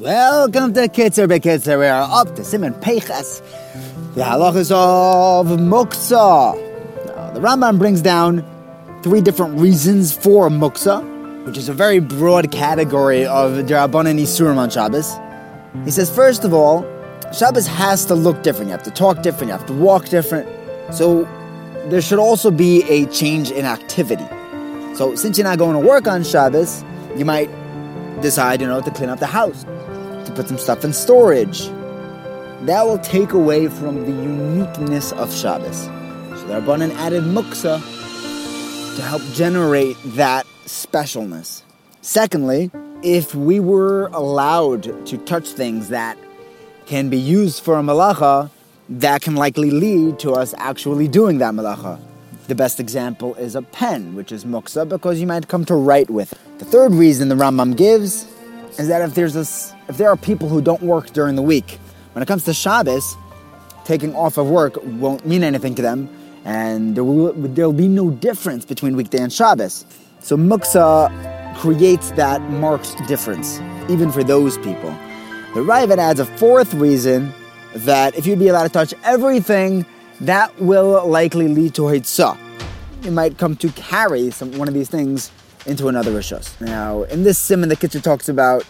Welcome to Kitzer Bekitzer. We are up to Simon Peiches, the halachas of Muksa. Now, the Rambam brings down three different reasons for Muksa, which is a very broad category of Darabanan Isurim on Shabbos. He says, first of all, Shabbos has to look different. You have to talk different. You have to walk different. So there should also be a change in activity. So since you're not going to work on Shabbos, you might decide, you know, to clean up the house to put some stuff in storage. That will take away from the uniqueness of Shabbos. So the Rabbanan added muksa to help generate that specialness. Secondly, if we were allowed to touch things that can be used for a malacha, that can likely lead to us actually doing that malacha. The best example is a pen, which is muksa, because you might come to write with. It. The third reason the Rambam gives is that if there's a, if there are people who don't work during the week, when it comes to Shabbos, taking off of work won't mean anything to them, and there will there'll be no difference between weekday and Shabbos. So muksa creates that marked difference, even for those people. The Raavad adds a fourth reason that if you'd be allowed to touch everything, that will likely lead to hitzah. You might come to carry some one of these things into another rishos. Now, in this simon, the Kitzur talks about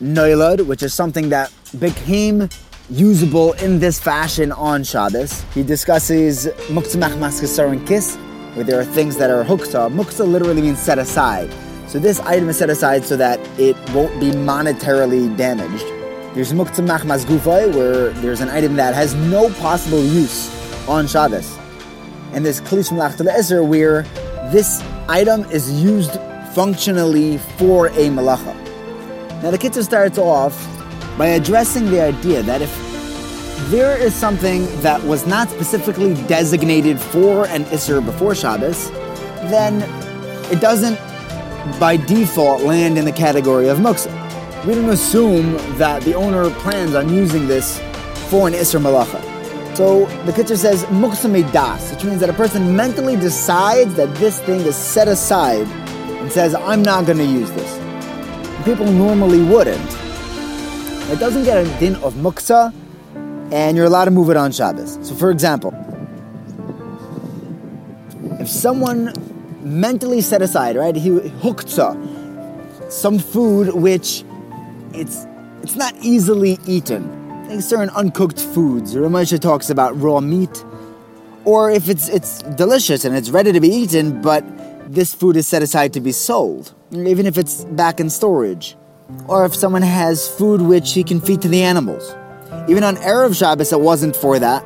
noilad, which is something that became usable in this fashion on Shabbos. He discusses muktzamach maskasar and kiss, where there are things that are huksa. Muksa literally means set aside. So this item is set aside so that it won't be monetarily damaged. There's muktzamach masgufay, where there's an item that has no possible use on Shabbos. And there's klish malach where this item is used functionally for a malacha. Now the Kitzur starts off by addressing the idea that if there is something that was not specifically designated for an Isser before Shabbos, then it doesn't by default land in the category of Muksa. We don't assume that the owner plans on using this for an Isser Malacha. So the Kitzur says Muksa das, which means that a person mentally decides that this thing is set aside and says, I'm not going to use this. People normally wouldn't. It doesn't get a din of muksa, and you're allowed to move it on Shabbos. So, for example, if someone mentally set aside, right, he hukta, some food which it's it's not easily eaten. Like certain uncooked foods. Ramesha talks about raw meat, or if it's it's delicious and it's ready to be eaten, but this food is set aside to be sold, even if it's back in storage. Or if someone has food which he can feed to the animals. Even on Erev Shabbos, it wasn't for that.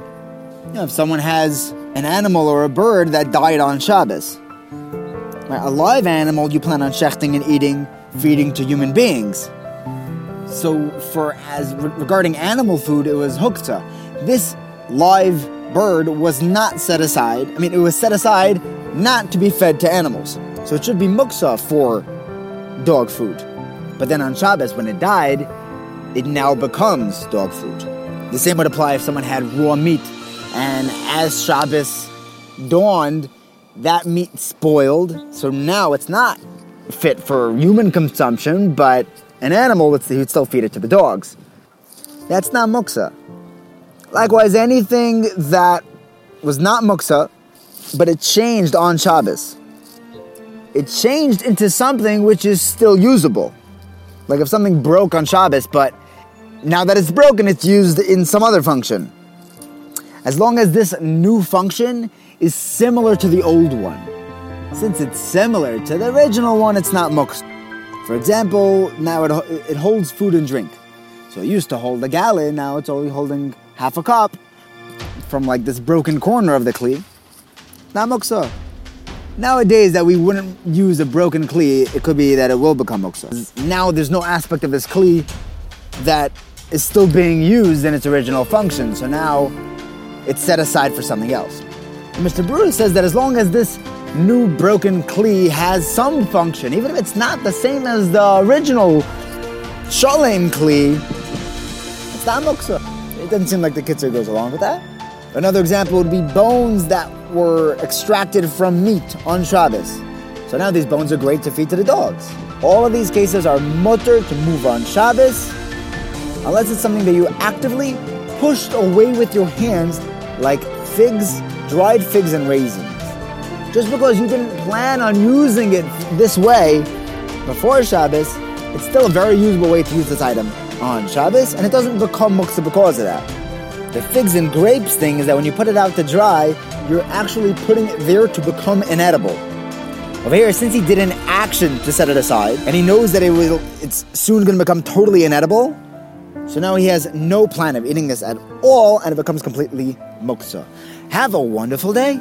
You know, if someone has an animal or a bird that died on Shabbos, right, a live animal you plan on shechting and eating, feeding to human beings. So, for as regarding animal food, it was hukta. This live bird was not set aside. I mean, it was set aside not to be fed to animals. So it should be muksa for dog food. But then on Shabbos, when it died, it now becomes dog food. The same would apply if someone had raw meat, and as Shabbos dawned, that meat spoiled, so now it's not fit for human consumption, but an animal would still feed it to the dogs. That's not muksa. Likewise, anything that was not muksa, but it changed on Shabbos. It changed into something which is still usable. Like if something broke on Shabbos, but now that it's broken, it's used in some other function. As long as this new function is similar to the old one. Since it's similar to the original one, it's not muks. For example, now it, it holds food and drink. So it used to hold a gallon, now it's only holding half a cup from like this broken corner of the kli. Not muksa. Nowadays, that we wouldn't use a broken kli, it could be that it will become muksa. Now, there's no aspect of this kli that is still being used in its original function, so now it's set aside for something else. And Mishnah Berurah says that as long as this new broken kli has some function, even if it's not the same as the original shalem kli, it's not muksa. It doesn't seem like the Kitzur goes along with that. Another example would be bones that were extracted from meat on Shabbos. So now these bones are great to feed to the dogs. All of these cases are mutter to move on Shabbos, unless it's something that you actively pushed away with your hands, like figs, dried figs, and raisins. Just because you didn't plan on using it this way before Shabbos, it's still a very usable way to use this item on Shabbos, and it doesn't become muktzah because of that. The figs and grapes thing is that when you put it out to dry, you're actually putting it there to become inedible. Over here, since he did an action to set it aside, and he knows that it will, it's soon going to become totally inedible, so now he has no plan of eating this at all, and it becomes completely muktzah. Have a wonderful day.